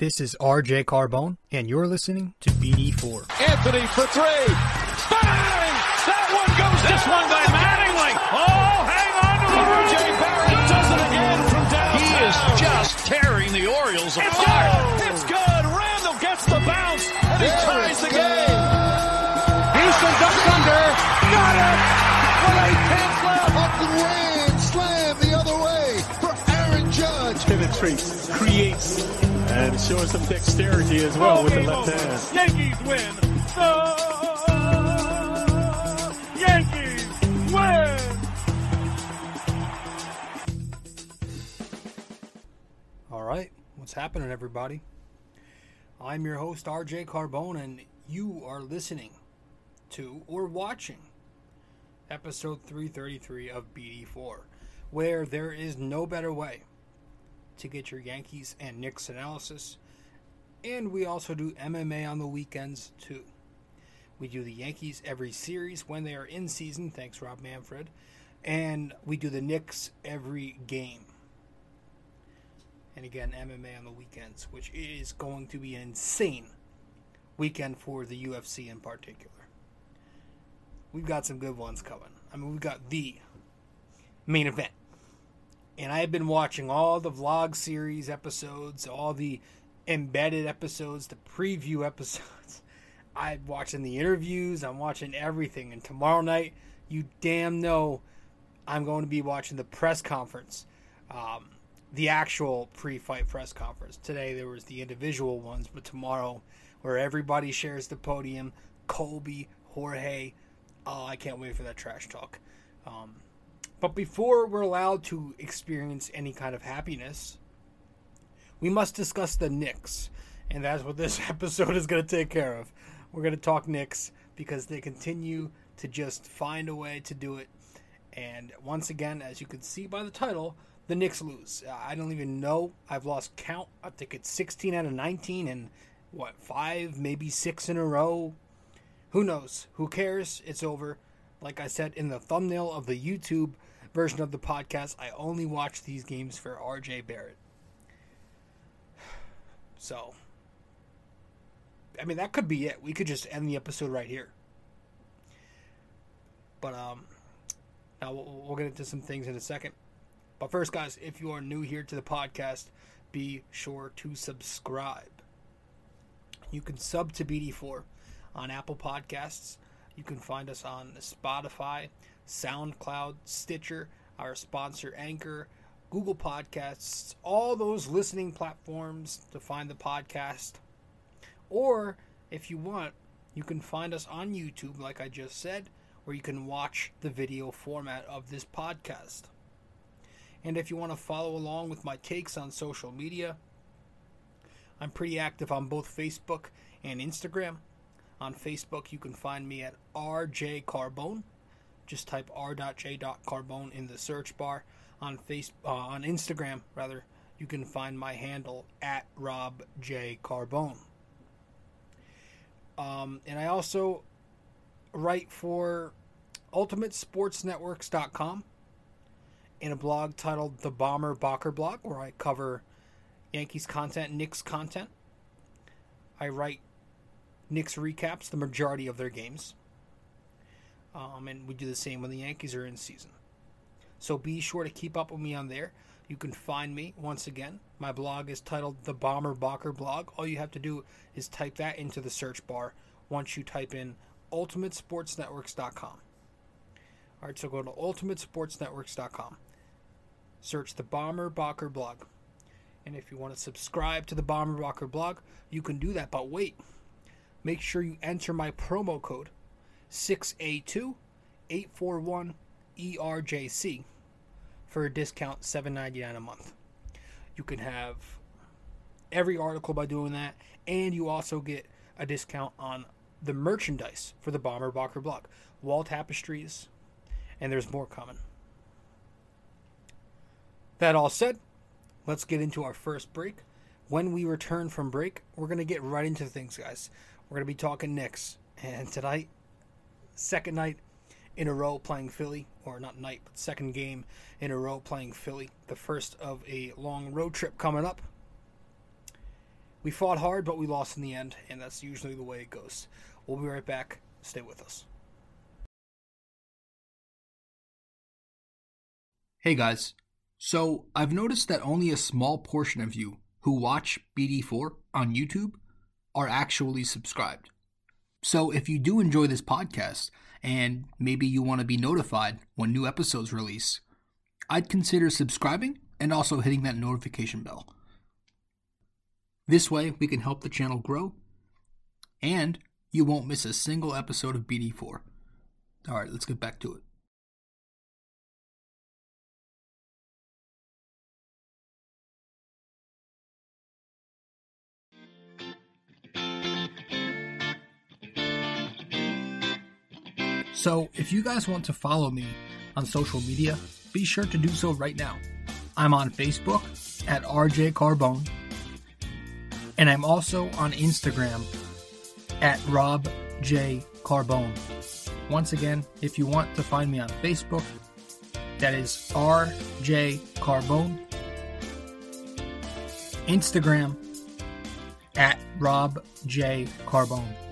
This is RJ Carbone, and you're listening to BD4. Anthony for three. Bang! That one goes This one by Mattingly. Oh, hang on to the RJ Barrett does it again from downtown. He is just tearing the Orioles It's apart. good. It's good. Randle gets the bounce and he ties the game. Houston ducks under. Got it. With eight tenths left. Up and ran, slam the other way for Aaron Judge. penetrates, creates, and showing some dexterity as well with the left hand. Yankees win. The Yankees win. All right, what's happening, everybody? I'm your host, RJ Carbone, and you are listening to or watching episode 333 of BD4, where there is no better way to get your Yankees and Knicks analysis. And we also do MMA on the weekends, too. We do the Yankees every series when they are in season. Thanks, Rob Manfred. And we do the Knicks every game and again MMA on the weekends, which is going to be an insane weekend for the UFC in particular. We've got some good ones coming. I mean, we've got the main event. And I've been watching all the vlog series episodes, all the embedded episodes, the preview episodes. I'm watching the interviews, I'm watching everything. And tomorrow night, you damn know I'm going to be watching the press conference. Um, the actual pre-fight press conference. Today there was the individual ones, but tomorrow where everybody shares the podium, Colby, Jorge. Oh, I can't wait for that trash talk. Um, but before we're allowed to experience any kind of happiness, we must discuss the Knicks, and that's what this episode is going to take care of. We're going to talk Knicks because they continue to just find a way to do it. And once again, as you can see by the title, the Knicks lose. I don't even know. I've lost count. I think it's 16 out of 19 and what, five, maybe six in a row. Who knows? Who cares? It's over. Like I said in the thumbnail of the YouTube version of the podcast, I only watch these games for RJ Barrett. So, I mean, that could be it. We could just end the episode right here. But, um, now we'll, we'll get into some things in a second. But first, guys, if you are new here to the podcast, be sure to subscribe. You can sub to BD4 on Apple Podcasts. You can find us on Spotify, SoundCloud, Stitcher, our sponsor Anchor, Google Podcasts, all those listening platforms to find the podcast. Or if you want, you can find us on YouTube, like I just said, where you can watch the video format of this podcast. And if you want to follow along with my takes on social media, I'm pretty active on both Facebook and Instagram. On Facebook, you can find me at RJ Carbone. Just type r.j.carbone in the search bar. On face uh, on Instagram, rather, you can find my handle at Rob J Carbone. Um, and I also write for UltimateSportsNetworks.com in a blog titled The Bomber Bocker Blog, where I cover Yankees content, Knicks content. I write Knicks recaps, the majority of their games. Um, and we do the same when the Yankees are in season. So be sure to keep up with me on there. You can find me once again. My blog is titled The Bomber Bocker Blog. All you have to do is type that into the search bar once you type in UltimateSportsNetworks.com. All right, so go to UltimateSportsNetworks.com. Search the Bomber Bocker blog. And if you want to subscribe to the Bomber Bocker blog, you can do that. But wait, make sure you enter my promo code 6A2 841 ERJC for a discount $7.99 a month. You can have every article by doing that, and you also get a discount on the merchandise for the Bomber Bocker block, Wall tapestries, and there's more coming. That all said, let's get into our first break. When we return from break, we're going to get right into things, guys. We're going to be talking Knicks. And tonight, second night in a row playing Philly, or not night, but second game in a row playing Philly. The first of a long road trip coming up. We fought hard, but we lost in the end, and that's usually the way it goes. We'll be right back. Stay with us. Hey guys. So, I've noticed that only a small portion of you who watch BD4 on YouTube are actually subscribed. So, if you do enjoy this podcast and maybe you want to be notified when new episodes release, I'd consider subscribing and also hitting that notification bell. This way, we can help the channel grow and you won't miss a single episode of BD4. All right, let's get back to it. So, if you guys want to follow me on social media, be sure to do so right now. I'm on Facebook at RJ Carbone, and I'm also on Instagram at Rob J Carbone. Once again, if you want to find me on Facebook, that is RJ Carbone. Instagram at Rob J Carbone.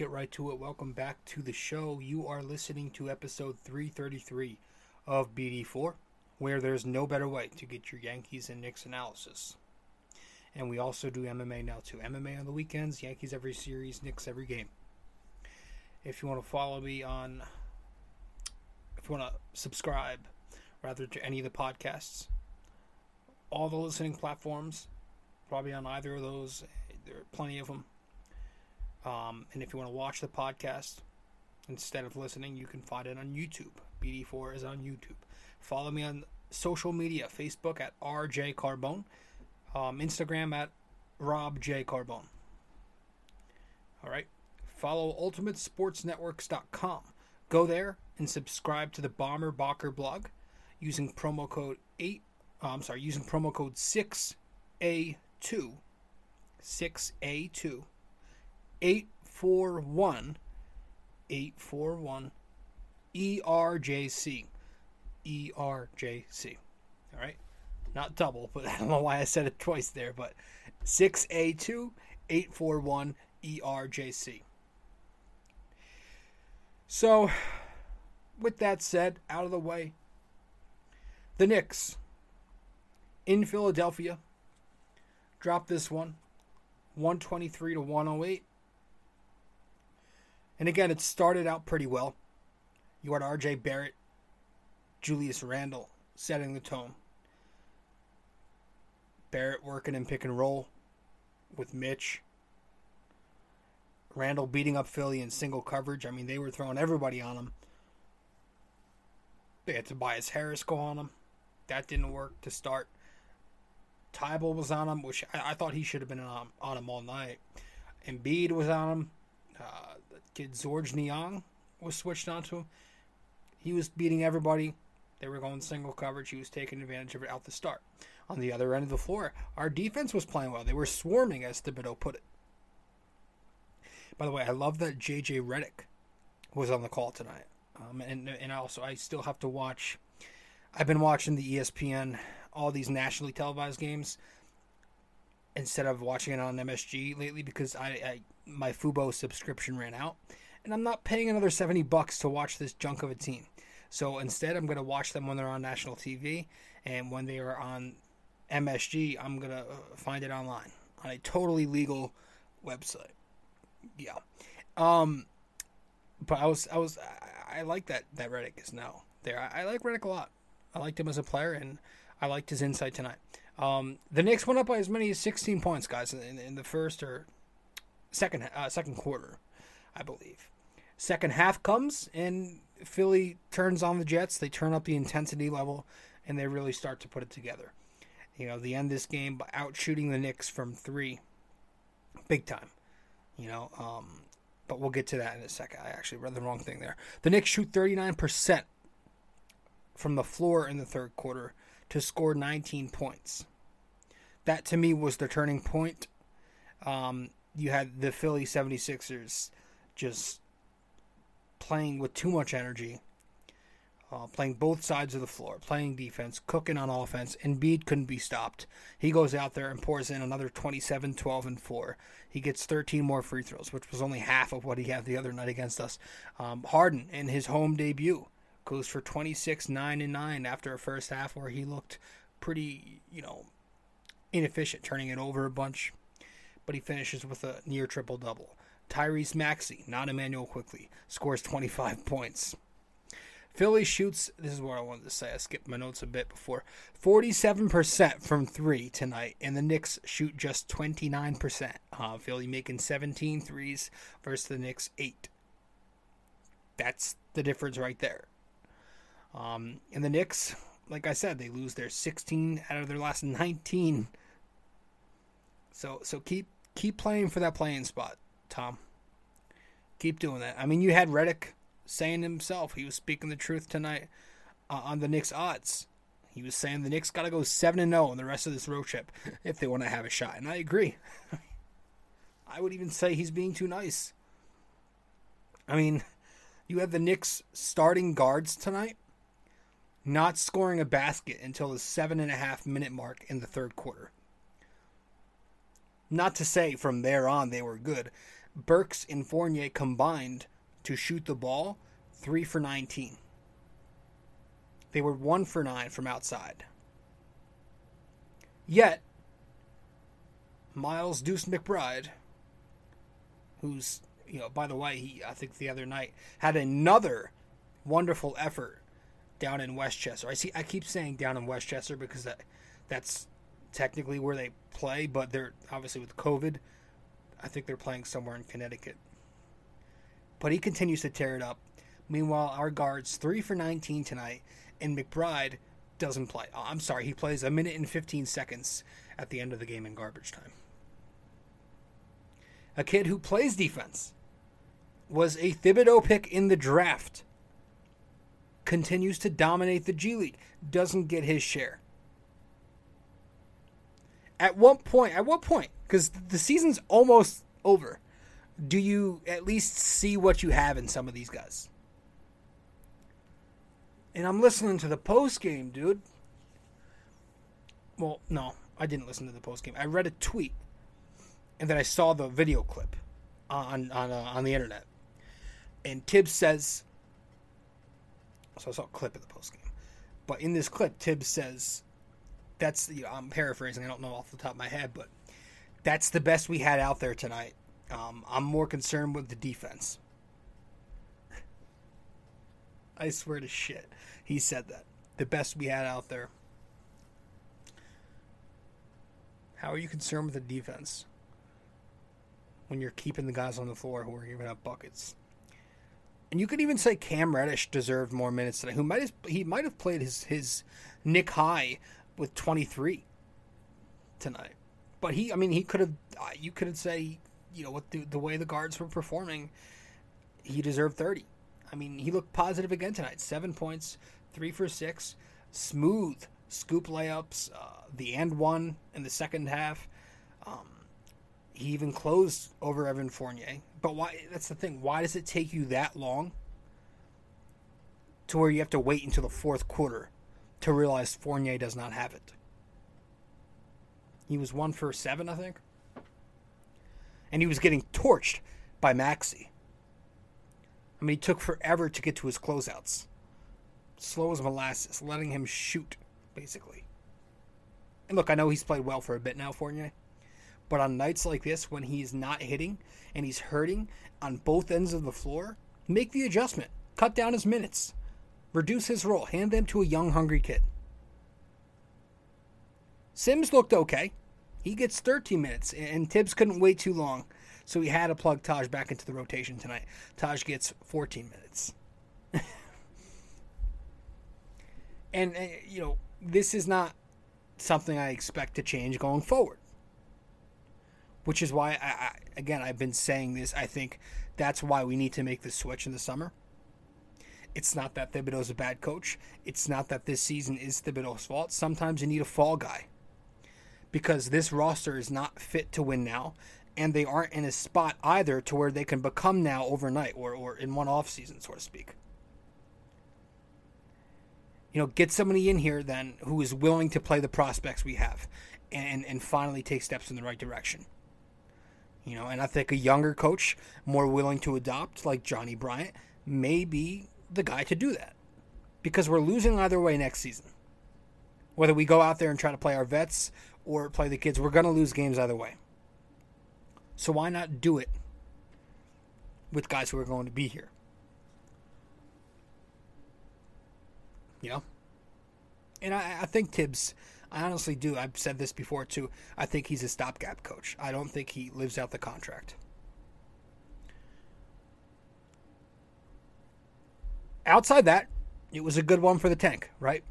Get right to it. Welcome back to the show. You are listening to episode 333 of BD4, where there's no better way to get your Yankees and Knicks analysis. And we also do MMA now too. MMA on the weekends, Yankees every series, Knicks every game. If you want to follow me on, if you want to subscribe, rather to any of the podcasts, all the listening platforms, probably on either of those, there are plenty of them. Um, and if you want to watch the podcast instead of listening, you can find it on YouTube. BD4 is on YouTube. Follow me on social media Facebook at RJ Carbone, um, Instagram at Rob J Carbone. All right. Follow UltimateSportsNetworks.com. Go there and subscribe to the Bomber Bocker blog using promo code 8. Uh, I'm sorry, using promo code 6A2. 6A2 841 841 ERJC. ERJC. All right? Not double, but I don't know why I said it twice there, but 6A2 841 ERJC. So, with that said, out of the way, the Knicks in Philadelphia dropped this one 123 to 108. And again, it started out pretty well. You had RJ Barrett, Julius Randle setting the tone. Barrett working in pick and roll with Mitch. Randle beating up Philly in single coverage. I mean, they were throwing everybody on him. They had Tobias Harris go on him. That didn't work to start. Thybulle was on him, which I, I thought he should have been on, on him all night. Embiid was on him. Uh, kid George was switched onto him. He was beating everybody. They were going single coverage. He was taking advantage of it out the start. On the other end of the floor, our defense was playing well. They were swarming, as Thibodeau put it. By the way, I love that JJ Redick was on the call tonight. Um, and and also, I still have to watch. I've been watching the ESPN, all these nationally televised games, instead of watching it on MSG lately because I, I my Fubo subscription ran out, and I'm not paying another seventy bucks to watch this junk of a team. So instead, I'm going to watch them when they're on national TV, and when they are on MSG, I'm going to find it online on a totally legal website. Yeah. Um, but I was I was I, I like that that Redick is now there. I, I like Redick a lot. I liked him as a player, and I liked his insight tonight. Um, the Knicks went up by as many as 16 points, guys, in, in the first or second uh, second quarter, I believe. Second half comes and Philly turns on the Jets. They turn up the intensity level and they really start to put it together. You know, they end this game by out shooting the Knicks from three, big time. You know, um, but we'll get to that in a second. I actually read the wrong thing there. The Knicks shoot 39% from the floor in the third quarter to score 19 points. That to me was the turning point. Um, you had the Philly 76ers just playing with too much energy, uh, playing both sides of the floor, playing defense, cooking on offense. Embiid couldn't be stopped. He goes out there and pours in another 27, 12, and 4. He gets 13 more free throws, which was only half of what he had the other night against us. Um, Harden, in his home debut, goes for 26, 9, and 9 after a first half where he looked pretty, you know, inefficient, turning it over a bunch. But he finishes with a near triple double. Tyrese Maxey, not Immanuel Quickley, scores 25 points. Philly shoots, this is what I wanted to say. I skipped my notes a bit before. 47% from three tonight, and the Knicks shoot just 29%. Uh, Philly making 17 threes versus the Knicks 8. That's the difference right there. Um, and the Knicks, like I said, they lose their 16 out of their last 19. So so keep keep playing for that playing spot, Tom. Keep doing that. I mean, you had Redick saying himself, he was speaking the truth tonight uh, on the Knicks odds. He was saying the Knicks got to go 7 and 0 on the rest of this road trip if they want to have a shot. And I agree. I would even say he's being too nice. I mean, you have the Knicks starting guards tonight not scoring a basket until the seven and a half minute mark in the third quarter. Not to say from there on they were good. Burks and Fournier combined to shoot the ball three for 19. They were one for nine from outside. Yet, Miles Deuce McBride, who's, you know, by the way, he, I think the other night had another wonderful effort down in Westchester. I see. I keep saying down in Westchester because that that's technically where they play, but they're obviously with COVID. I think they're playing somewhere in Connecticut. But he continues to tear it up. Meanwhile, our guards three for 19 tonight, and McBride doesn't play. Oh, I'm sorry, he plays a minute and 15 seconds at the end of the game in garbage time. A kid who plays defense was a Thibodeau pick in the draft continues to dominate the G League, doesn't get his share. At what point, at what point, because the season's almost over, do you at least see what you have in some of these guys? And I'm listening to the post game, dude. Well, no, I didn't listen to the post game. I read a tweet, and then I saw the video clip on on uh, on the internet. And Tibbs says so I saw a clip of the post game. But in this clip, Tibbs says, "That's you know, I'm paraphrasing. I don't know off the top of my head, but that's the best we had out there tonight. Um, I'm more concerned with the defense." I swear to shit, he said that the best we had out there. How are you concerned with the defense when you're keeping the guys on the floor who are giving up buckets? And you could even say Cam Reddish deserved more minutes tonight. Who might have he might have played his his Knick High with 23 tonight. But he, I mean, he could have. Uh, you could say, you know, what the, the way the guards were performing, he deserved 30. I mean, he looked positive again tonight. Seven points, three for six, smooth scoop layups. Uh, the and one in the second half. Um, he even closed over Evan Fournier. But why? That's the thing. Why does it take you that long to where you have to wait until the fourth quarter to realize Fournier does not have it? He was one for seven, I think. And he was getting torched by Maxey. I mean, he took forever to get to his closeouts. Slow as molasses, letting him shoot, basically. And look, I know he's played well for a bit now, Fournier. But on nights like this, when he's not hitting and he's hurting on both ends of the floor, make the adjustment. Cut down his minutes. Reduce his role. Hand them to a young, hungry kid. Sims looked okay. He gets 13 minutes, and Tibbs couldn't wait too long. So he had to plug Taj back into the rotation tonight. Taj gets 14 minutes. and, uh, you know, this is not something I expect to change going forward. Which is why, I, I, again, I've been saying this. I think that's why we need to make the switch in the summer. It's not that Thibodeau's a bad coach. It's not that this season is Thibodeau's fault. Sometimes you need a fall guy because this roster is not fit to win now, and they aren't in a spot either to where they can become now overnight or, or in one off season, so to speak. You know, get somebody in here then who is willing to play the prospects we have and, and finally take steps in the right direction. You know, and I think a younger coach, more willing to adopt, like Johnnie Bryant, may be the guy to do that. Because we're losing either way next season. Whether we go out there and try to play our vets or play the kids, we're going to lose games either way. So why not do it with guys who are going to be here? You know? And I, I think Tibbs I honestly do. I've said this before too. I think he's a stopgap coach. I don't think he lives out the contract. Outside that, it was a good one for the tank, right?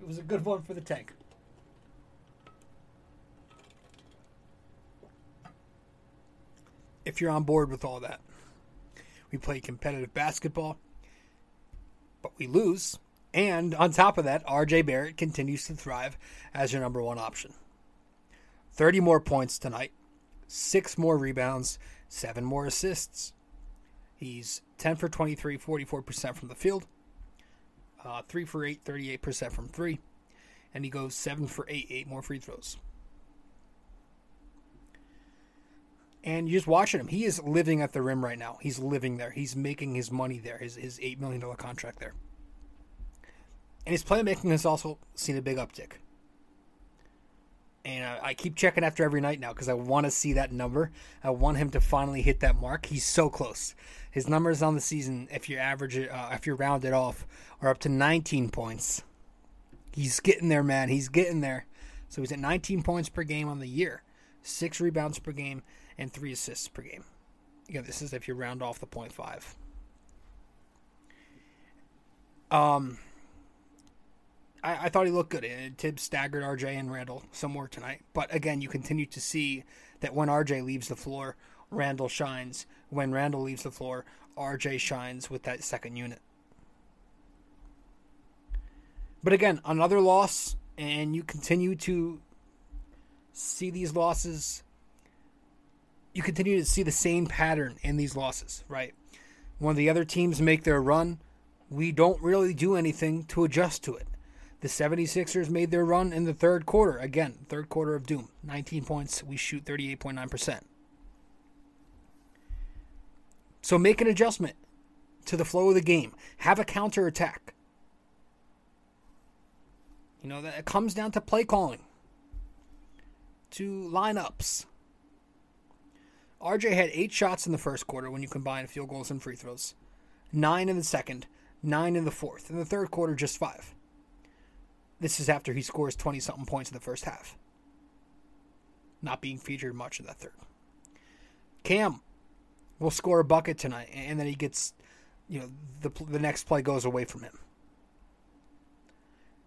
it was a good one for the tank. If you're on board with all that, we play competitive basketball, but we lose and on top of that, RJ Barrett continues to thrive as your number one option. 30 more points tonight, six more rebounds, seven more assists. He's 10 for 23, 44% from the field, uh, 3 for 8, 38% from 3, and he goes 7 for 8, 8 more free throws. And you're just watching him. He is living at the rim right now. He's living there. He's making his money there, his, his $8 million contract there. And his playmaking has also seen a big uptick. And I, I keep checking after every night now because I want to see that number. I want him to finally hit that mark. He's so close. His numbers on the season, if you average it, uh, if you round it off, are up to 19 points. He's getting there, man. He's getting there. So he's at 19 points per game on the year, six rebounds per game, and three assists per game. Again, this is if you round off the point five. Um, I, I thought he looked good. And Tibbs staggered RJ and Randle some more tonight. But again, you continue to see that when RJ leaves the floor, Randle shines. When Randle leaves the floor, RJ shines with that second unit. But again, another loss, and you continue to see these losses. You continue to see the same pattern in these losses, right? When the other teams make their run, we don't really do anything to adjust to it. The 76ers made their run in the third quarter. Again, third quarter of doom. 19 points. We shoot 38.9%. So make an adjustment to the flow of the game. Have a counter attack. You know, that it comes down to play calling, to lineups. RJ had eight shots in the first quarter when you combine field goals and free throws, nine in the second, nine in the fourth. In the third quarter, just five. This is after he scores 20 something points in the first half. Not being featured much in that third. Cam will score a bucket tonight, and then he gets, you know, the, the next play goes away from him.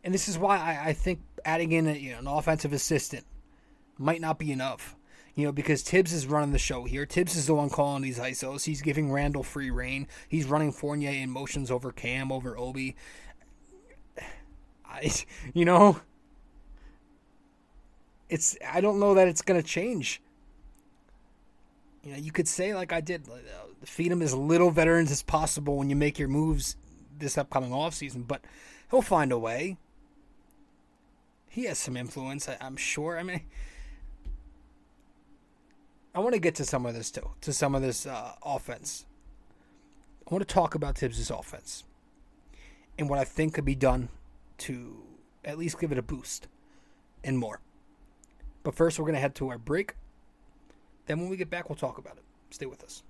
And this is why I, I think adding in a, you know, an offensive assistant might not be enough. You know, because Tibbs is running the show here. Tibbs is the one calling these ISOs. He's giving Randle free reign. He's running Fournier in motions over Cam, over Obi. I, you know, it's I don't know that it's going to change. You know, you could say like I did, uh, feed him as little veterans as possible when you make your moves this upcoming off season, but he'll find a way. He has some influence, I, am sure. I mean, I want to get to some of this too, to some of this uh, offense. I want to talk about Tibbs' offense and what I think could be done to at least give it a boost and more. But first, we're going to head to our break. Then, when we get back, we'll talk about it. Stay with us.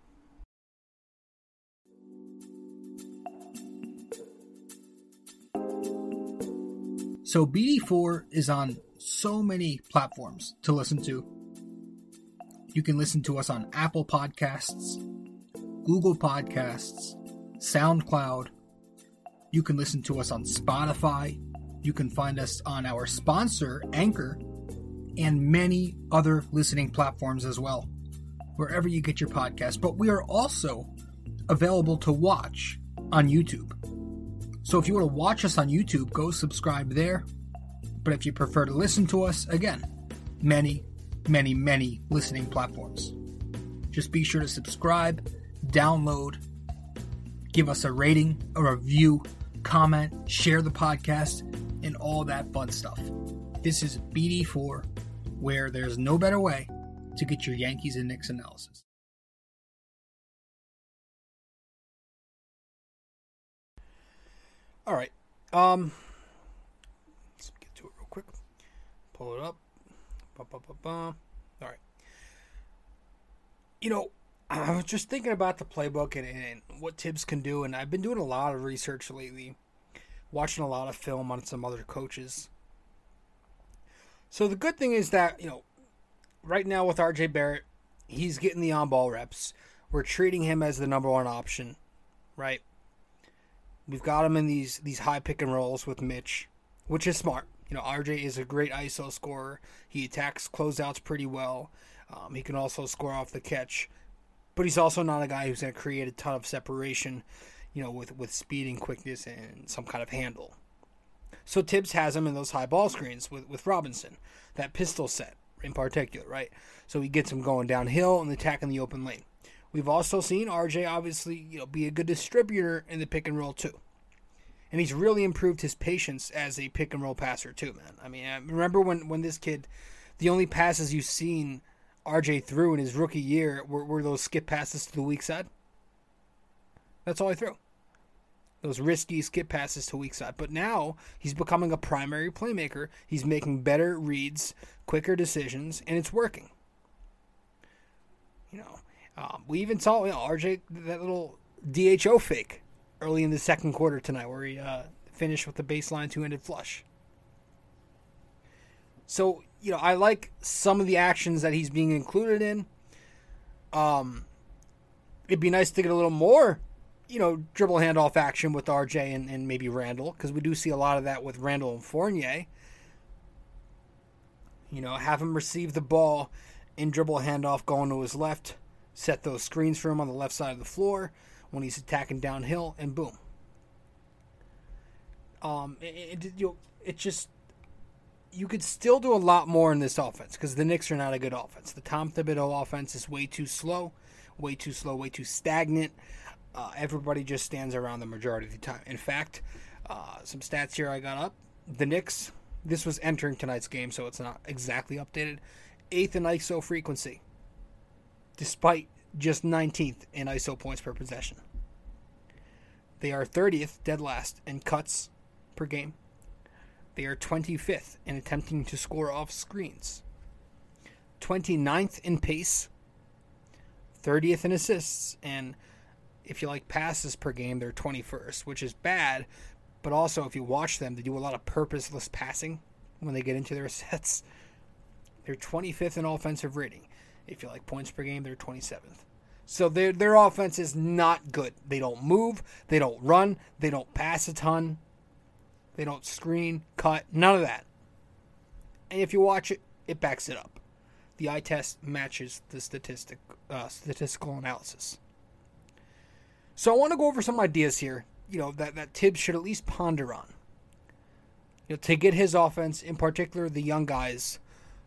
So, BD4 is on so many platforms to listen to. You can listen to us on Apple Podcasts, Google Podcasts, SoundCloud. You can listen to us on Spotify. You can find us on our sponsor, Anchor, and many other listening platforms as well, wherever you get your podcast. But we are also available to watch on YouTube. So if you want to watch us on YouTube, go subscribe there. But if you prefer to listen to us, again, many, many, many listening platforms. Just be sure to subscribe, download, give us a rating, a review, comment, share the podcast, and all that fun stuff. This is BD4, where there's no better way to get your Yankees and Knicks analysis. All right. Um, let's get to it real quick. Pull it up. Ba, ba, ba. All right. You know, I was just thinking about the playbook and, and what Tibbs can do, and I've been doing a lot of research lately, watching a lot of film on some other coaches. So the good thing is that, you know, right now with RJ Barrett, he's getting the on ball reps. We're treating him as the number one option, right? We've got him in these these high pick and rolls with Mitch, which is smart. You know, RJ is a great ISO scorer. He attacks closeouts pretty well. Um, he can also score off the catch, but he's also not a guy who's going to create a ton of separation. You know, with with speed and quickness and some kind of handle. So Tibbs has him in those high ball screens with with Robinson, that pistol set in particular, right? So he gets him going downhill and attacking the open lane. We've also seen RJ obviously, you know, be a good distributor in the pick and roll too. And he's really improved his patience as a pick and roll passer too, man. I mean, I remember when when this kid the only passes you've seen RJ threw in his rookie year were, were those skip passes to the weak side. That's all he threw. Those risky skip passes to weak side. But now he's becoming a primary playmaker. He's making better reads, quicker decisions, and it's working. You know, um, we even saw you know, RJ that little DHO fake early in the second quarter tonight, where he uh, finished with the baseline two-handed flush. So you know, I like some of the actions that he's being included in. Um, it'd be nice to get a little more, you know, dribble handoff action with RJ and, and maybe Randle because we do see a lot of that with Randle and Fournier. You know, have him receive the ball in dribble handoff going to his left set those screens for him on the left side of the floor when he's attacking downhill, and boom. Um, it, it, you it just you could still do a lot more in this offense because the Knicks are not a good offense. The Tom Thibodeau offense is way too slow, way too slow, way too stagnant. Uh, everybody just stands around the majority of the time. In fact, uh, some stats here I got up. The Knicks, this was entering tonight's game, so it's not exactly updated. Eighth in ISO frequency despite just 19th in ISO points per possession. They are 30th, dead last, in cuts per game. They are 25th in attempting to score off screens, 29th in pace, 30th in assists, and if you like passes per game, they're 21st, which is bad. But also, if you watch them, they do a lot of purposeless passing when they get into their sets. They're 25th in offensive rating. If you like points per game, they're 27th. So their their offense is not good. They don't move, they don't run, they don't pass a ton, they don't screen, cut, none of that. And if you watch it, it backs it up. The eye test matches the statistic uh, statistical analysis. So I want to go over some ideas here, you know, that, that Tibbs should at least ponder on. You know, to get his offense, in particular the young guys,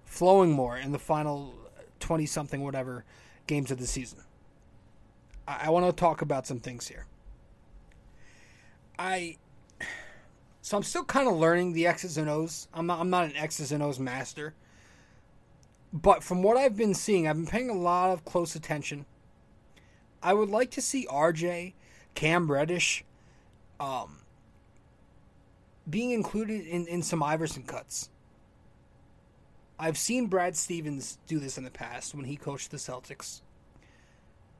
flowing more in the final 20 something, whatever games of the season. I, I want to talk about some things here. I. So I'm still kind of learning the X's and O's. I'm not, I'm not an X's and O's master. But from what I've been seeing, I've been paying a lot of close attention. I would like to see RJ, Cam Reddish, um, being included in, in some Iverson cuts. I've seen Brad Stevens do this in the past when he coached the Celtics.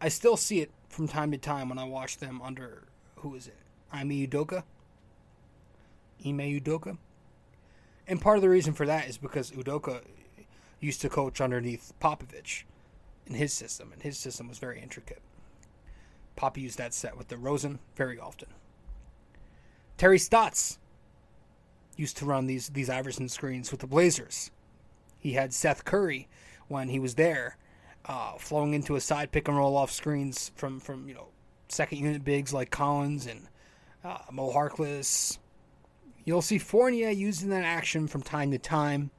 I still see it from time to time when I watch them under who is it? Ime Udoka. Ime Udoka. And part of the reason for that is because Udoka used to coach underneath Popovich. in his system, and his system was very intricate. Pop used that set with DeRozan very often. Terry Stotts used to run these these Iverson screens with the Blazers. He had Seth Curry when he was there, uh, flowing into a side pick and roll off screens from from you know second unit bigs like Collins and uh, Mo Harkless. You'll see Fournier using that action from time to time,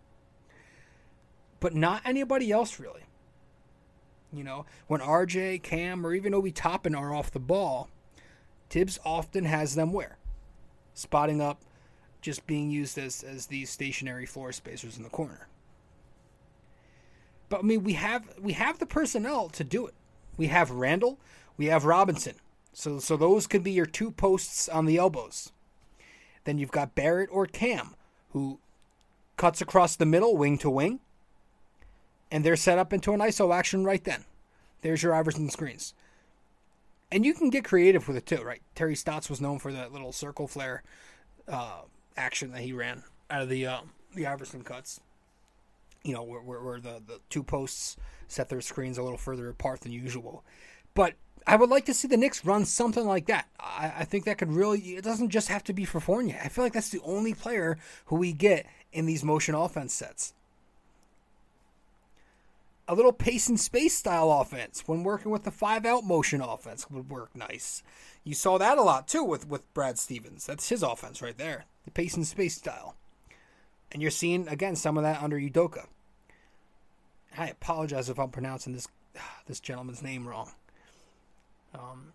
but not anybody else really. You know, when RJ, Cam, or even Obi Toppin are off the ball, Tibbs often has them where? Spotting up, just being used as, as these stationary floor spacers in the corner. But I mean, we have we have the personnel to do it. We have Randle, we have Robinson. So so those could be your two posts on the elbows. Then you've got Barrett or Cam, who cuts across the middle, wing to wing, and they're set up into an ISO action right then. There's your Iverson screens. And you can get creative with it too, right? Terry Stotts was known for that little circle flare uh, action that he ran out of the uh, the Iverson cuts. You know, where, where, where the, the two posts set their screens a little further apart than usual. But I would like to see the Knicks run something like that. I, I think that could really, it doesn't just have to be for Fournier. I feel like that's the only player who we get in these motion offense sets. A little pace and space style offense when working with the five out motion offense would work nice. You saw that a lot too with, with Brad Stevens. That's his offense right there, the pace and space style. And you're seeing again some of that under Udoka. I apologize if I'm pronouncing this this gentleman's name wrong. Um,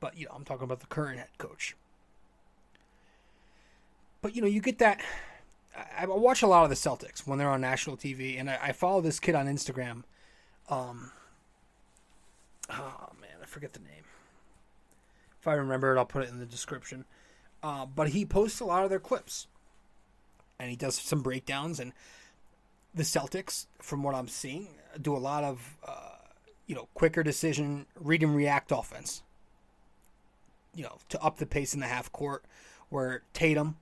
but you know, I'm talking about the current head coach. But you know, you get that. I, I watch a lot of the Celtics when they're on national TV, and I, I follow this kid on Instagram. Um, oh man, I forget the name. If I remember it, I'll put it in the description. Uh, but he posts a lot of their clips, and he does some breakdowns. And the Celtics, from what I'm seeing, do a lot of uh, you know, quicker decision, read and react offense. You know, to up the pace in the half court, where Tatum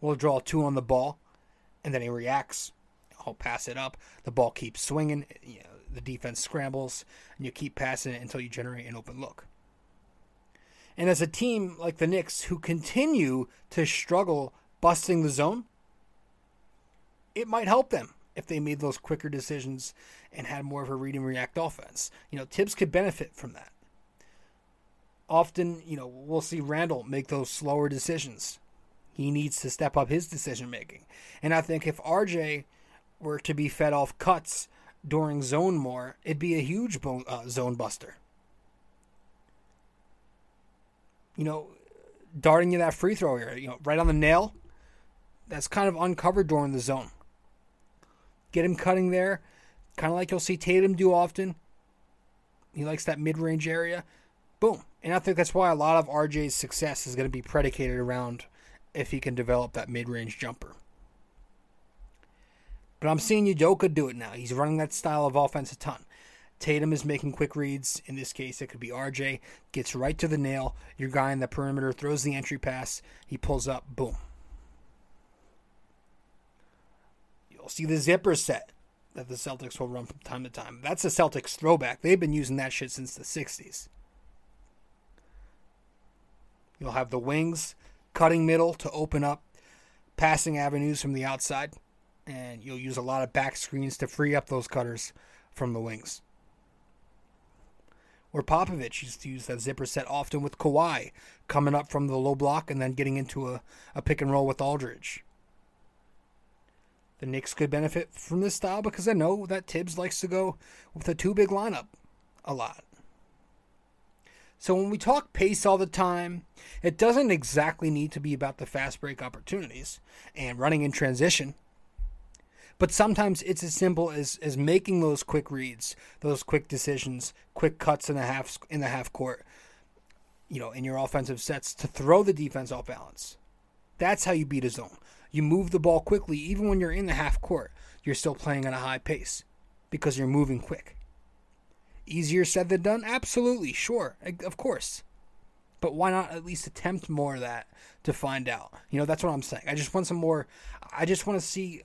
will draw two on the ball, and then he reacts. I'll pass it up. The ball keeps swinging. You know, the defense scrambles, and you keep passing it until you generate an open look. And as a team like the Knicks, who continue to struggle busting the zone, it might help them if they made those quicker decisions and had more of a read and react offense. You know, Tibbs could benefit from that. Often, you know, we'll see Randle make those slower decisions. He needs to step up his decision making. And I think if RJ were to be fed off cuts during zone more, it'd be a huge uh, zone buster. You know, darting you that free throw here, you know, right on the nail, that's kind of uncovered during the zone. Get him cutting there, kind of like you'll see Tatum do often. He likes that mid range area. Boom. And I think that's why a lot of RJ's success is going to be predicated around if he can develop that mid range jumper. But I'm seeing Udoka do it now. He's running that style of offense a ton. Tatum is making quick reads. In this case, it could be RJ. Gets right to the nail. Your guy in the perimeter throws the entry pass. He pulls up. Boom. You'll see the zipper set that the Celtics will run from time to time. That's a Celtics throwback. They've been using that shit since the 60s. You'll have the wings cutting middle to open up passing avenues from the outside, and you'll use a lot of back screens to free up those cutters from the wings. Where Popovich used to use that zipper set often with Kawhi coming up from the low block and then getting into a, a pick and roll with Aldridge. The Knicks could benefit from this style because I know that Tibbs likes to go with a two big lineup a lot. So when we talk pace all the time, it doesn't exactly need to be about the fast break opportunities and running in transition. But sometimes it's as simple as, as making those quick reads, those quick decisions, quick cuts in the half in the half court, you know, in your offensive sets to throw the defense off balance. That's how you beat a zone. You move the ball quickly, even when you're in the half court. You're still playing at a high pace because you're moving quick. Easier said than done? Absolutely, sure, of course. But why not at least attempt more of that to find out? You know, that's what I'm saying. I just want some more. I just want to see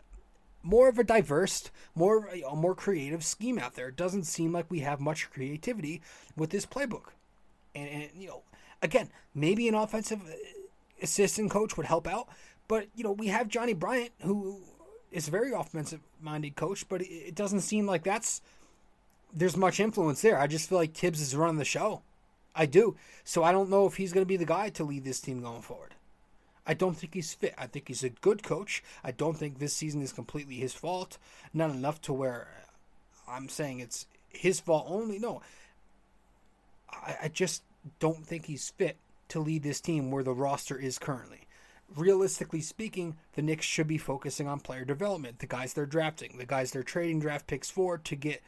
more of a diverse, more a more creative scheme out there. It doesn't seem like we have much creativity with this playbook. And, and you know, again, maybe an offensive uh, assistant coach would help out, but you know, we have Johnnie Bryant who is a very offensive minded coach, but it, it doesn't seem like that's there's much influence there. I just feel like Thibs is running the show. I do. So I don't know if he's going to be the guy to lead this team going forward. I don't think he's fit. I think he's a good coach. I don't think this season is completely his fault. Not enough to where I'm saying it's his fault only. No. I, I just don't think he's fit to lead this team where the roster is currently. Realistically speaking, the Knicks should be focusing on player development, the guys they're drafting, the guys they're trading draft picks for to get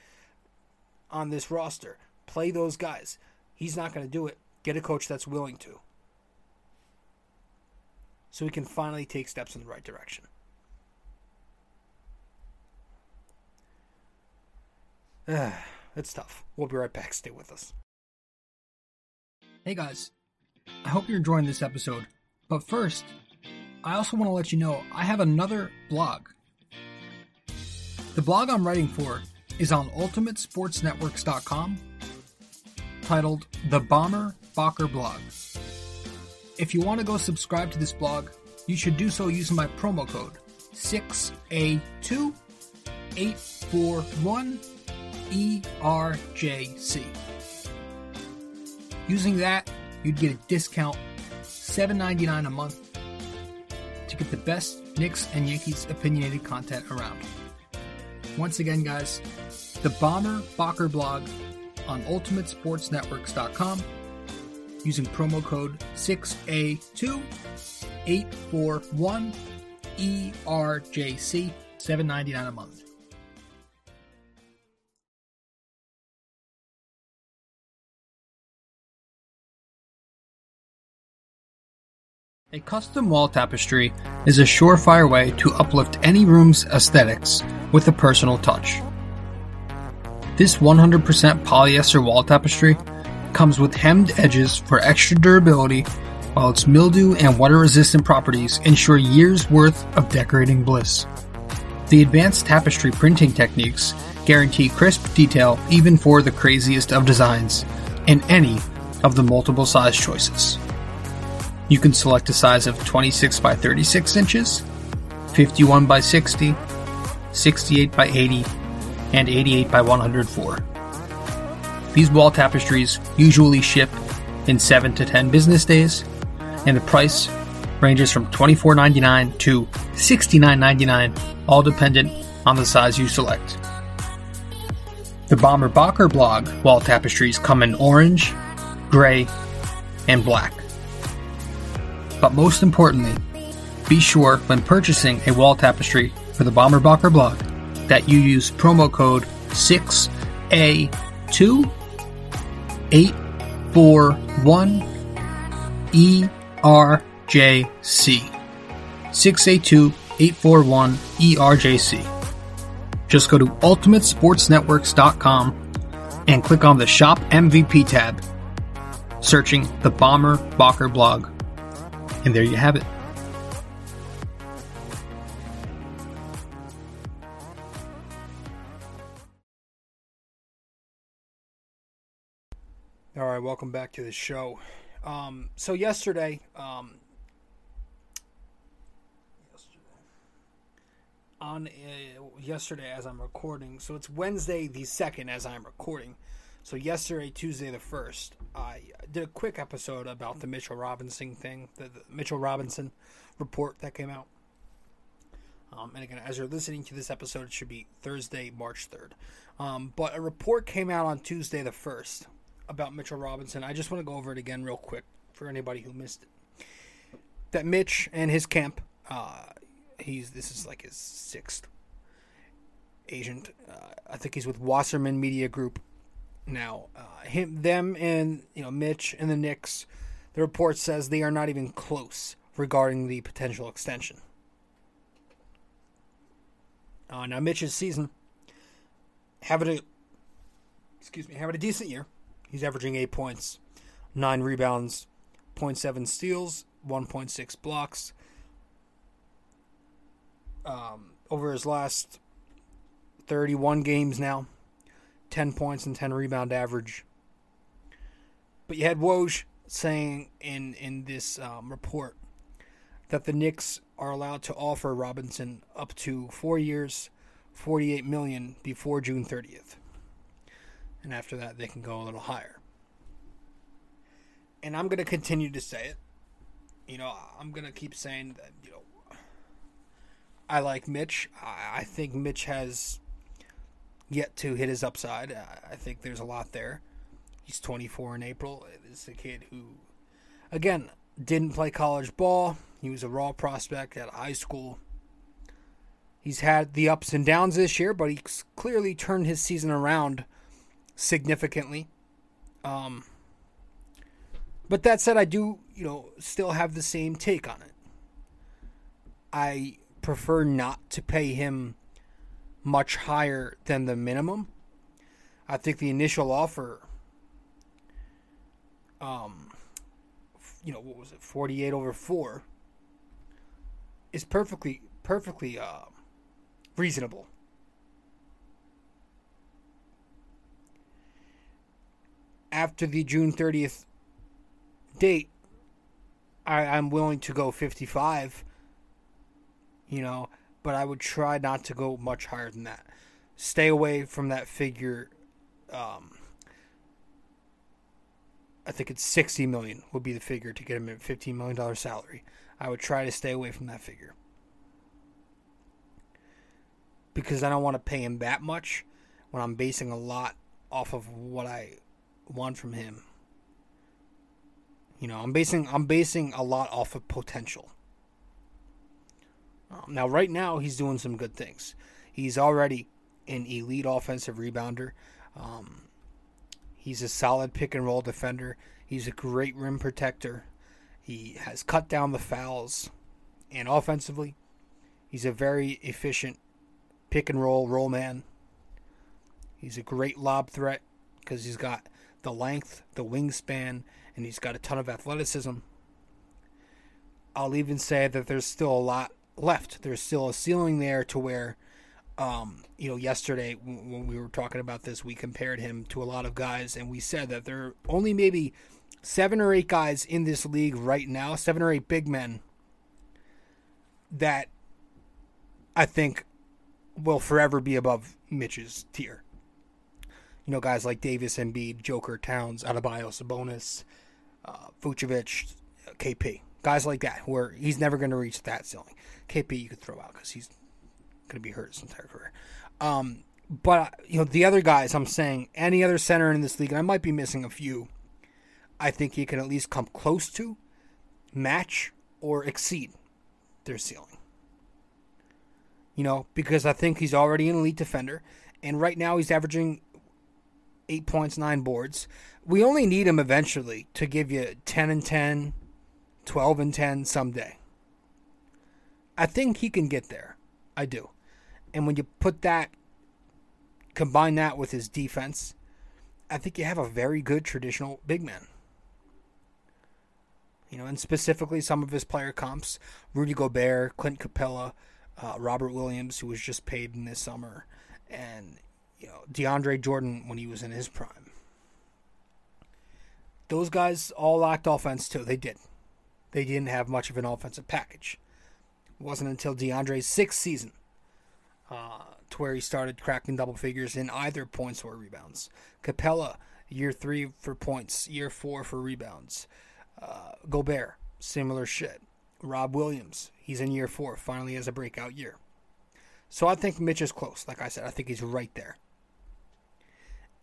on this roster. Play those guys. He's not going to do it. Get a coach that's willing to so we can finally take steps in the right direction. It's tough. We'll be right back. Stay with us. Hey guys, I hope you're enjoying this episode. But first, I also want to let you know I have another blog. The blog I'm writing for is on ultimatesportsnetworks.com titled The Bomber Bocker Blog. If you want to go subscribe to this blog, you should do so using my promo code 6A2841ERJC. Using that, you'd get a discount $7.99 a month to get the best Knicks and Yankees opinionated content around. Once again, guys, the Bomber Bocker blog on UltimateSportsNetworks.com using promo code 6A2841ERJC, $7.99 a month. A custom wall tapestry is a surefire way to uplift any room's aesthetics with a personal touch. This 100% polyester wall tapestry comes with hemmed edges for extra durability, while its mildew and water resistant properties ensure years worth of decorating bliss. The advanced tapestry printing techniques guarantee crisp detail even for the craziest of designs in any of the multiple size choices. You can select a size of 26 by 36 inches, 51 by 60, 68 by 80, and 88 by 104. These wall tapestries usually ship in 7 to 10 business days, and the price ranges from $24.99 to $69.99, all dependent on the size you select. The Bomber Bocker blog wall tapestries come in orange, gray, and black. But most importantly, be sure when purchasing a wall tapestry for the Bomber Bocker blog that you use promo code 6A2 841 ERJC. 682 841 ERJC. Just go to UltimateSportsNetworks.com and click on the Shop MVP tab, searching the Bomber Bocker blog. And there you have it. All right, welcome back to the show. Um, so yesterday, um, on uh, yesterday as I'm recording, so it's Wednesday the second as I'm recording. So yesterday, Tuesday the first, I did a quick episode about the Mitchell Robinson thing, the, the Mitchell Robinson report that came out. Um, and again, as you're listening to this episode, it should be Thursday, March 3rd. Um, but a report came out on Tuesday the 1st about Mitchell Robinson. I just want to go over it again real quick for anybody who missed it. That Mitch and his camp, uh, he's this is like his sixth agent. Uh, I think he's with Wasserman Media Group now. Uh, him, them, and you know Mitch and the Knicks. The report says they are not even close regarding the potential extension. Uh, now Mitch's season having a excuse me having a decent year. He's averaging eight points, nine rebounds, 0.7 steals, 1.6 blocks. Um, over his last 31 games now. 10 points and 10 rebound average. But you had Woj saying in in this um, report that the Knicks are allowed to offer Robinson up to four years, 48 million before June 30th, and after that they can go a little higher. And I'm gonna continue to say it. You know, I'm gonna keep saying that. You know, I like Mitch. I, I think Mitch has yet to hit his upside. I think there's a lot there. He's 24 in April. It is a kid who, again, didn't play college ball. He was a raw prospect at high school. He's had the ups and downs this year, but he's clearly turned his season around significantly. Um, but that said, I do, you know, still have the same take on it. I prefer not to pay him much higher than the minimum. I think the initial offer, um, you know, what was it, forty-eight over four, is perfectly, perfectly uh, reasonable. After the June thirtieth date, I, I'm willing to go fifty-five. You know, but I would try not to go much higher than that. Stay away from that figure. Um, I think it's 60 million would be the figure to get him a 15 million dollar salary. I would try to stay away from that figure because I don't want to pay him that much when I'm basing a lot off of what I want from him. You know, I'm basing I'm basing a lot off of potential. Um, now, right now, he's doing some good things. He's already an elite offensive rebounder. Um, he's a solid pick and roll defender. He's a great rim protector. He has cut down the fouls. And offensively, he's a very efficient pick and roll roll man. He's a great lob threat because he's got the length, the wingspan, and he's got a ton of athleticism. I'll even say that there's still a lot left. There's still a ceiling there to where, um, you know, yesterday when we were talking about this, we compared him to a lot of guys, and we said that there are only maybe seven or eight guys in this league right now, seven or eight big men that I think will forever be above Mitch's tier. You know, guys like Davis, Embiid, Joker, Towns, Adebayo, Sabonis, uh, Vucevic, KP, guys like that, where he's never going to reach that ceiling. KP you could throw out because he's going to be hurt his entire career. Um, but you know the other guys, I'm saying any other center in this league, and I might be missing a few. I think he can at least come close to, match, or exceed their ceiling. You know, because I think he's already an elite defender, and right now he's averaging eight points, nine boards. We only need him eventually to give you 10 and 10, 12 and 10 someday. I think he can get there. I do. And when you put that, combine that with his defense, I think you have a very good traditional big man. You know, and specifically some of his player comps Rudy Gobert, Clint Capela, uh, Robert Williams, who was just paid in this summer, and, you know, DeAndre Jordan when he was in his prime. Those guys all lacked offense too. They did. They didn't have much of an offensive package. It wasn't until DeAndre's sixth season uh, to where he started cracking double figures in either points or rebounds. Capela, year three for points, year four for rebounds. Uh, Gobert, similar shit. Rob Williams, he's in year four, finally has a breakout year. So I think Mitch is close. Like I said, I think he's right there.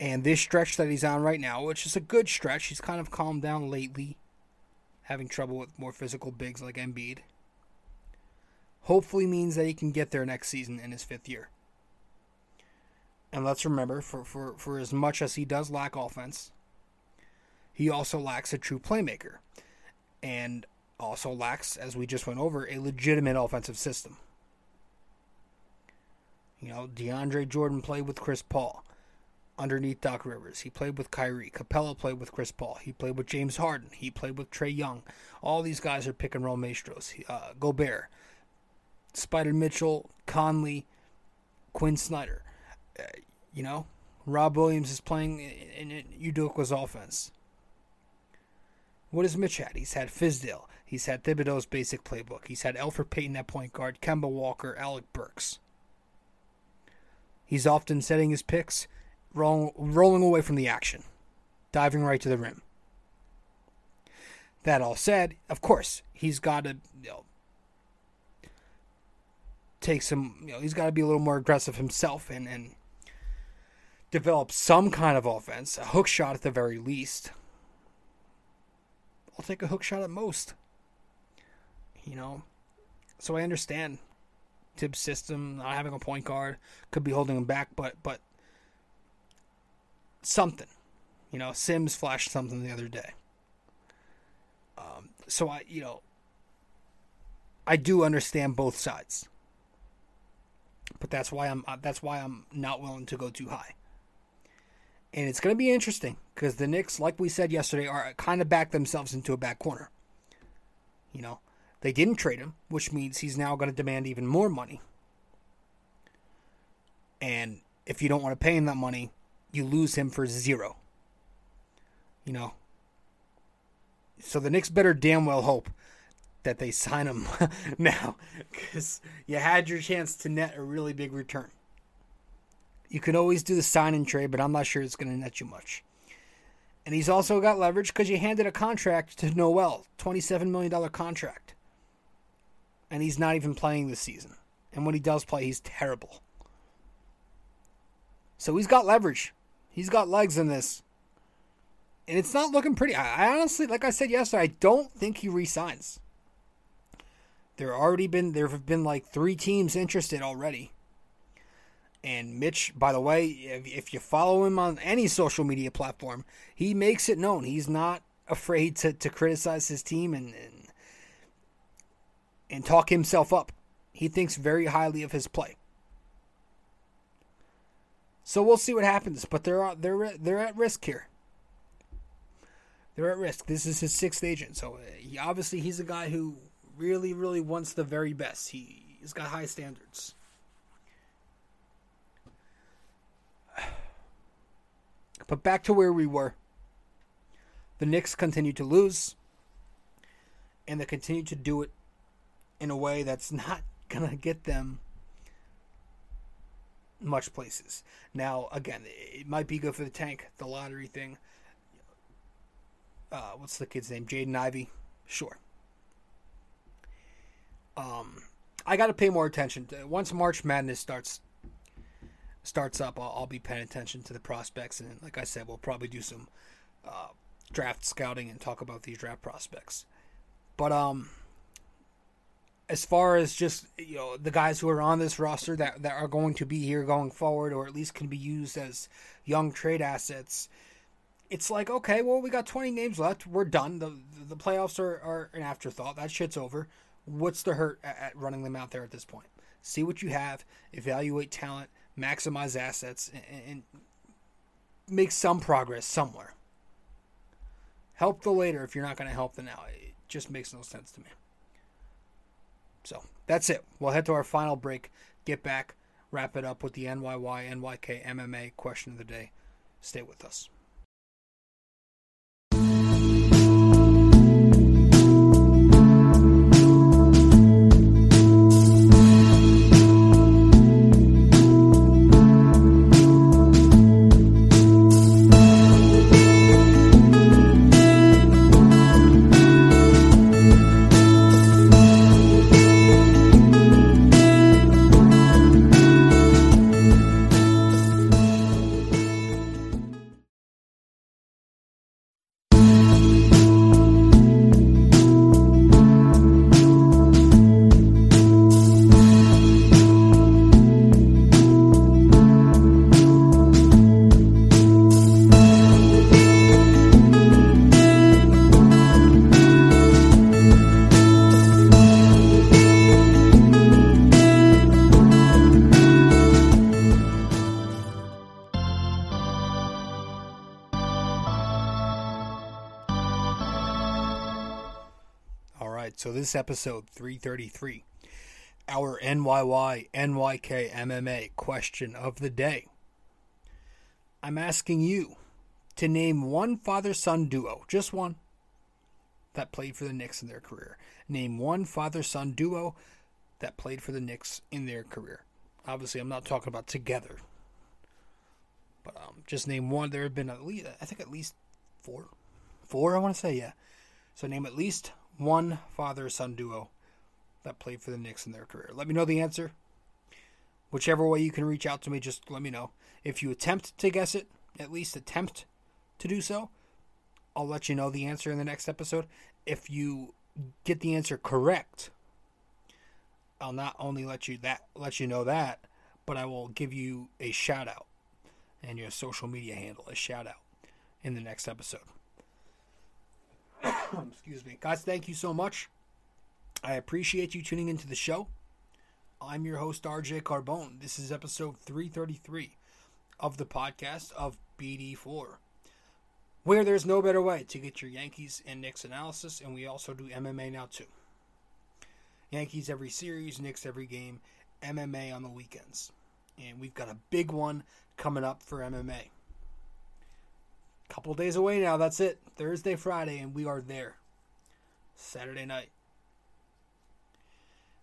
And this stretch that he's on right now, which is a good stretch, he's kind of calmed down lately, having trouble with more physical bigs like Embiid hopefully means that he can get there next season in his fifth year. And let's remember, for, for, for as much as he does lack offense, he also lacks a true playmaker. And also lacks, as we just went over, a legitimate offensive system. You know, DeAndre Jordan played with Chris Paul underneath Doc Rivers. He played with Kyrie. Capela played with Chris Paul. He played with James Harden. He played with Trae Young. All these guys are pick and roll maestros. Uh, Gobert Spida Mitchell, Conley, Quinn Snyder. Uh, you know, Rob Williams is playing in, in Udoka's offense. What has Mitch had? He's had Fizdale. He's had Thibodeau's basic playbook. He's had Elfrid Payton at point guard, Kemba Walker, Alec Burks. He's often setting his picks, roll, rolling away from the action, diving right to the rim. That all said, of course, he's got to you know, take some, you know, he's got to be a little more aggressive himself and, and develop some kind of offense, a hook shot at the very least. I'll take a hook shot at most. You know, so I understand Thibs' system, not having a point guard could be holding him back, but but something, you know, Sims flashed something the other day. Um, so I, you know, I do understand both sides, but that's why I'm that's why I'm not willing to go too high. And it's going to be interesting because the Knicks, like we said yesterday, are kind of back themselves into a back corner. You know, they didn't trade him, which means he's now going to demand even more money. And if you don't want to pay him that money, you lose him for zero. You know. So the Knicks better damn well hope that they sign him now because you had your chance to net a really big return. You can always do the sign and trade, but I'm not sure it's going to net you much. And he's also got leverage because you handed a contract to Noel, $27 million contract and he's not even playing this season. And when he does play, he's terrible. So he's got leverage. He's got legs in this. And it's not looking pretty. I, honestly, like I said yesterday, I don't think he resigns. There already been there have been like three teams interested already. And Mitch, by the way, if, if you follow him on any social media platform, he makes it known he's not afraid to, to criticize his team and, and and talk himself up. He thinks very highly of his play. So we'll see what happens, but they're uh, they're they're at risk here. They're at risk. This is his sixth agent, so uh, he, obviously he's a guy who really really wants the very best. He, he's got high standards. But back to where we were. The Knicks continue to lose, and they continue to do it in a way that's not to get them much places. Now, again, it might be good for the tank, the lottery thing. Uh, what's the kid's name? Jaden Ivey. Sure. Um, I got to pay more attention. To, once March Madness starts starts up, I'll, I'll, be paying attention to the prospects, and like I said, we'll probably do some uh, draft scouting and talk about these draft prospects. But um, as far as just you know the guys who are on this roster that that are going to be here going forward, or at least can be used as young trade assets, it's like okay, well we got 20 names left, we're done. the The playoffs are, are an afterthought. That shit's over. What's the hurt at, at running them out there at this point? See what you have, evaluate talent, maximize assets, and, and make some progress somewhere. Help the later if you're not going to help the now. It just makes no sense to me. So that's it. We'll head to our final break, get back, wrap it up with the NYY NYK MMA question of the day. Stay with us. Episode 333. our NYY NYK MMA question of the day. I'm asking you to name one father son duo, just one, that played for the Knicks in their career. Name one father son duo that played for the Knicks in their career. Obviously, I'm not talking about together, but um, just name one. There have been at least, I think, at least four. Four, I want to say, yeah. So name at least one father son duo that played for the Knicks in their career. Let me know the answer. Whichever way you can reach out to me, just let me know. If you attempt to guess it, at least attempt to do so, I'll let you know the answer in the next episode. If you get the answer correct, I'll not only let you that let you know that, but I will give you a shout out and your social media handle a shout out in the next episode. Excuse me. Guys, thank you so much. I appreciate you tuning into the show. I'm your host, RJ Carbone. This is episode 333 of the podcast of BD4, where there's no better way to get your Yankees and Knicks analysis, and we also do MMA now too. Yankees every series, Knicks every game, MMA on the weekends. And we've got a big one coming up for MMA. Couple days away now, that's it. Thursday, Friday, and we are there. Saturday night.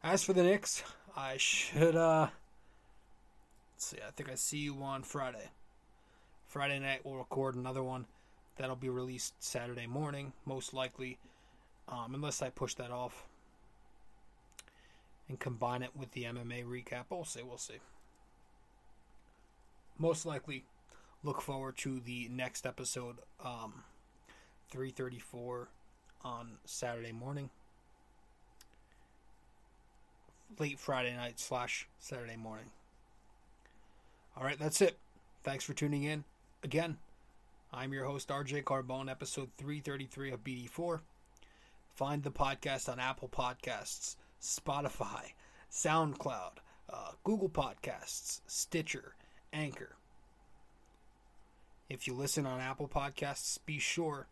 As for the Knicks, I should uh let's see, I think I see you on Friday. Friday night we'll record another one that'll be released Saturday morning, most likely. Um, unless I push that off and combine it with the MMA recap. We'll see, we'll see. Most likely look forward to the next episode, um, 334 on Saturday morning. Late Friday night slash Saturday morning. All right, that's it. Thanks for tuning in. Again, I'm your host, RJ Carbone, episode 333 of BD4. Find the podcast on Apple Podcasts, Spotify, SoundCloud, uh, Google Podcasts, Stitcher, Anchor. If you listen on Apple Podcasts, be sure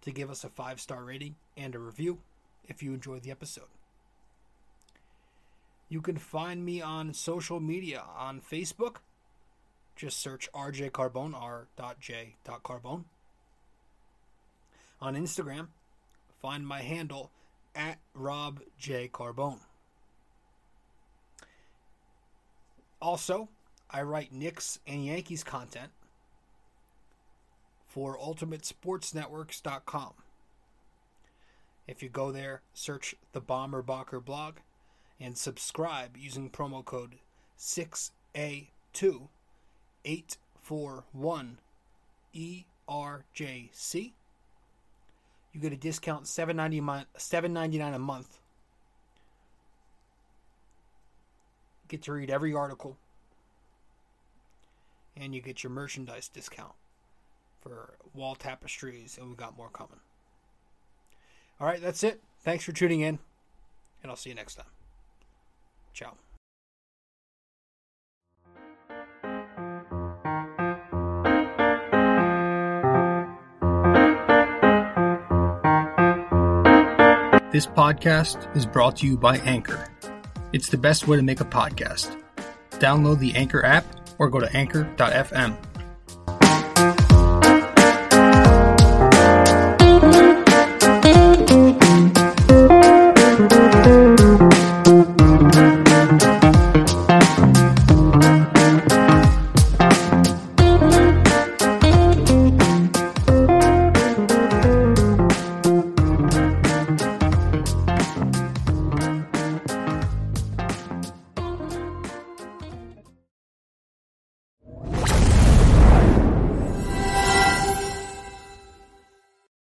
to give us a five star rating and a review if you enjoyed the episode. You can find me on social media on Facebook. Just search RJ Carbone, r.j.carbone. On Instagram, find my handle at Rob J. Carbone. Also, I write Knicks and Yankees content for UltimateSportsNetworks.com. If you go there, search the Bomber Bocker blog and subscribe using promo code 6A2841ERJC. You get a discount $7.99 a month. Get to read every article. And you get your merchandise discount for wall tapestries, and we've got more coming. All right, that's it. Thanks for tuning in, and I'll see you next time. Ciao. This podcast is brought to you by Anchor. It's the best way to make a podcast. Download the Anchor app or go to anchor.fm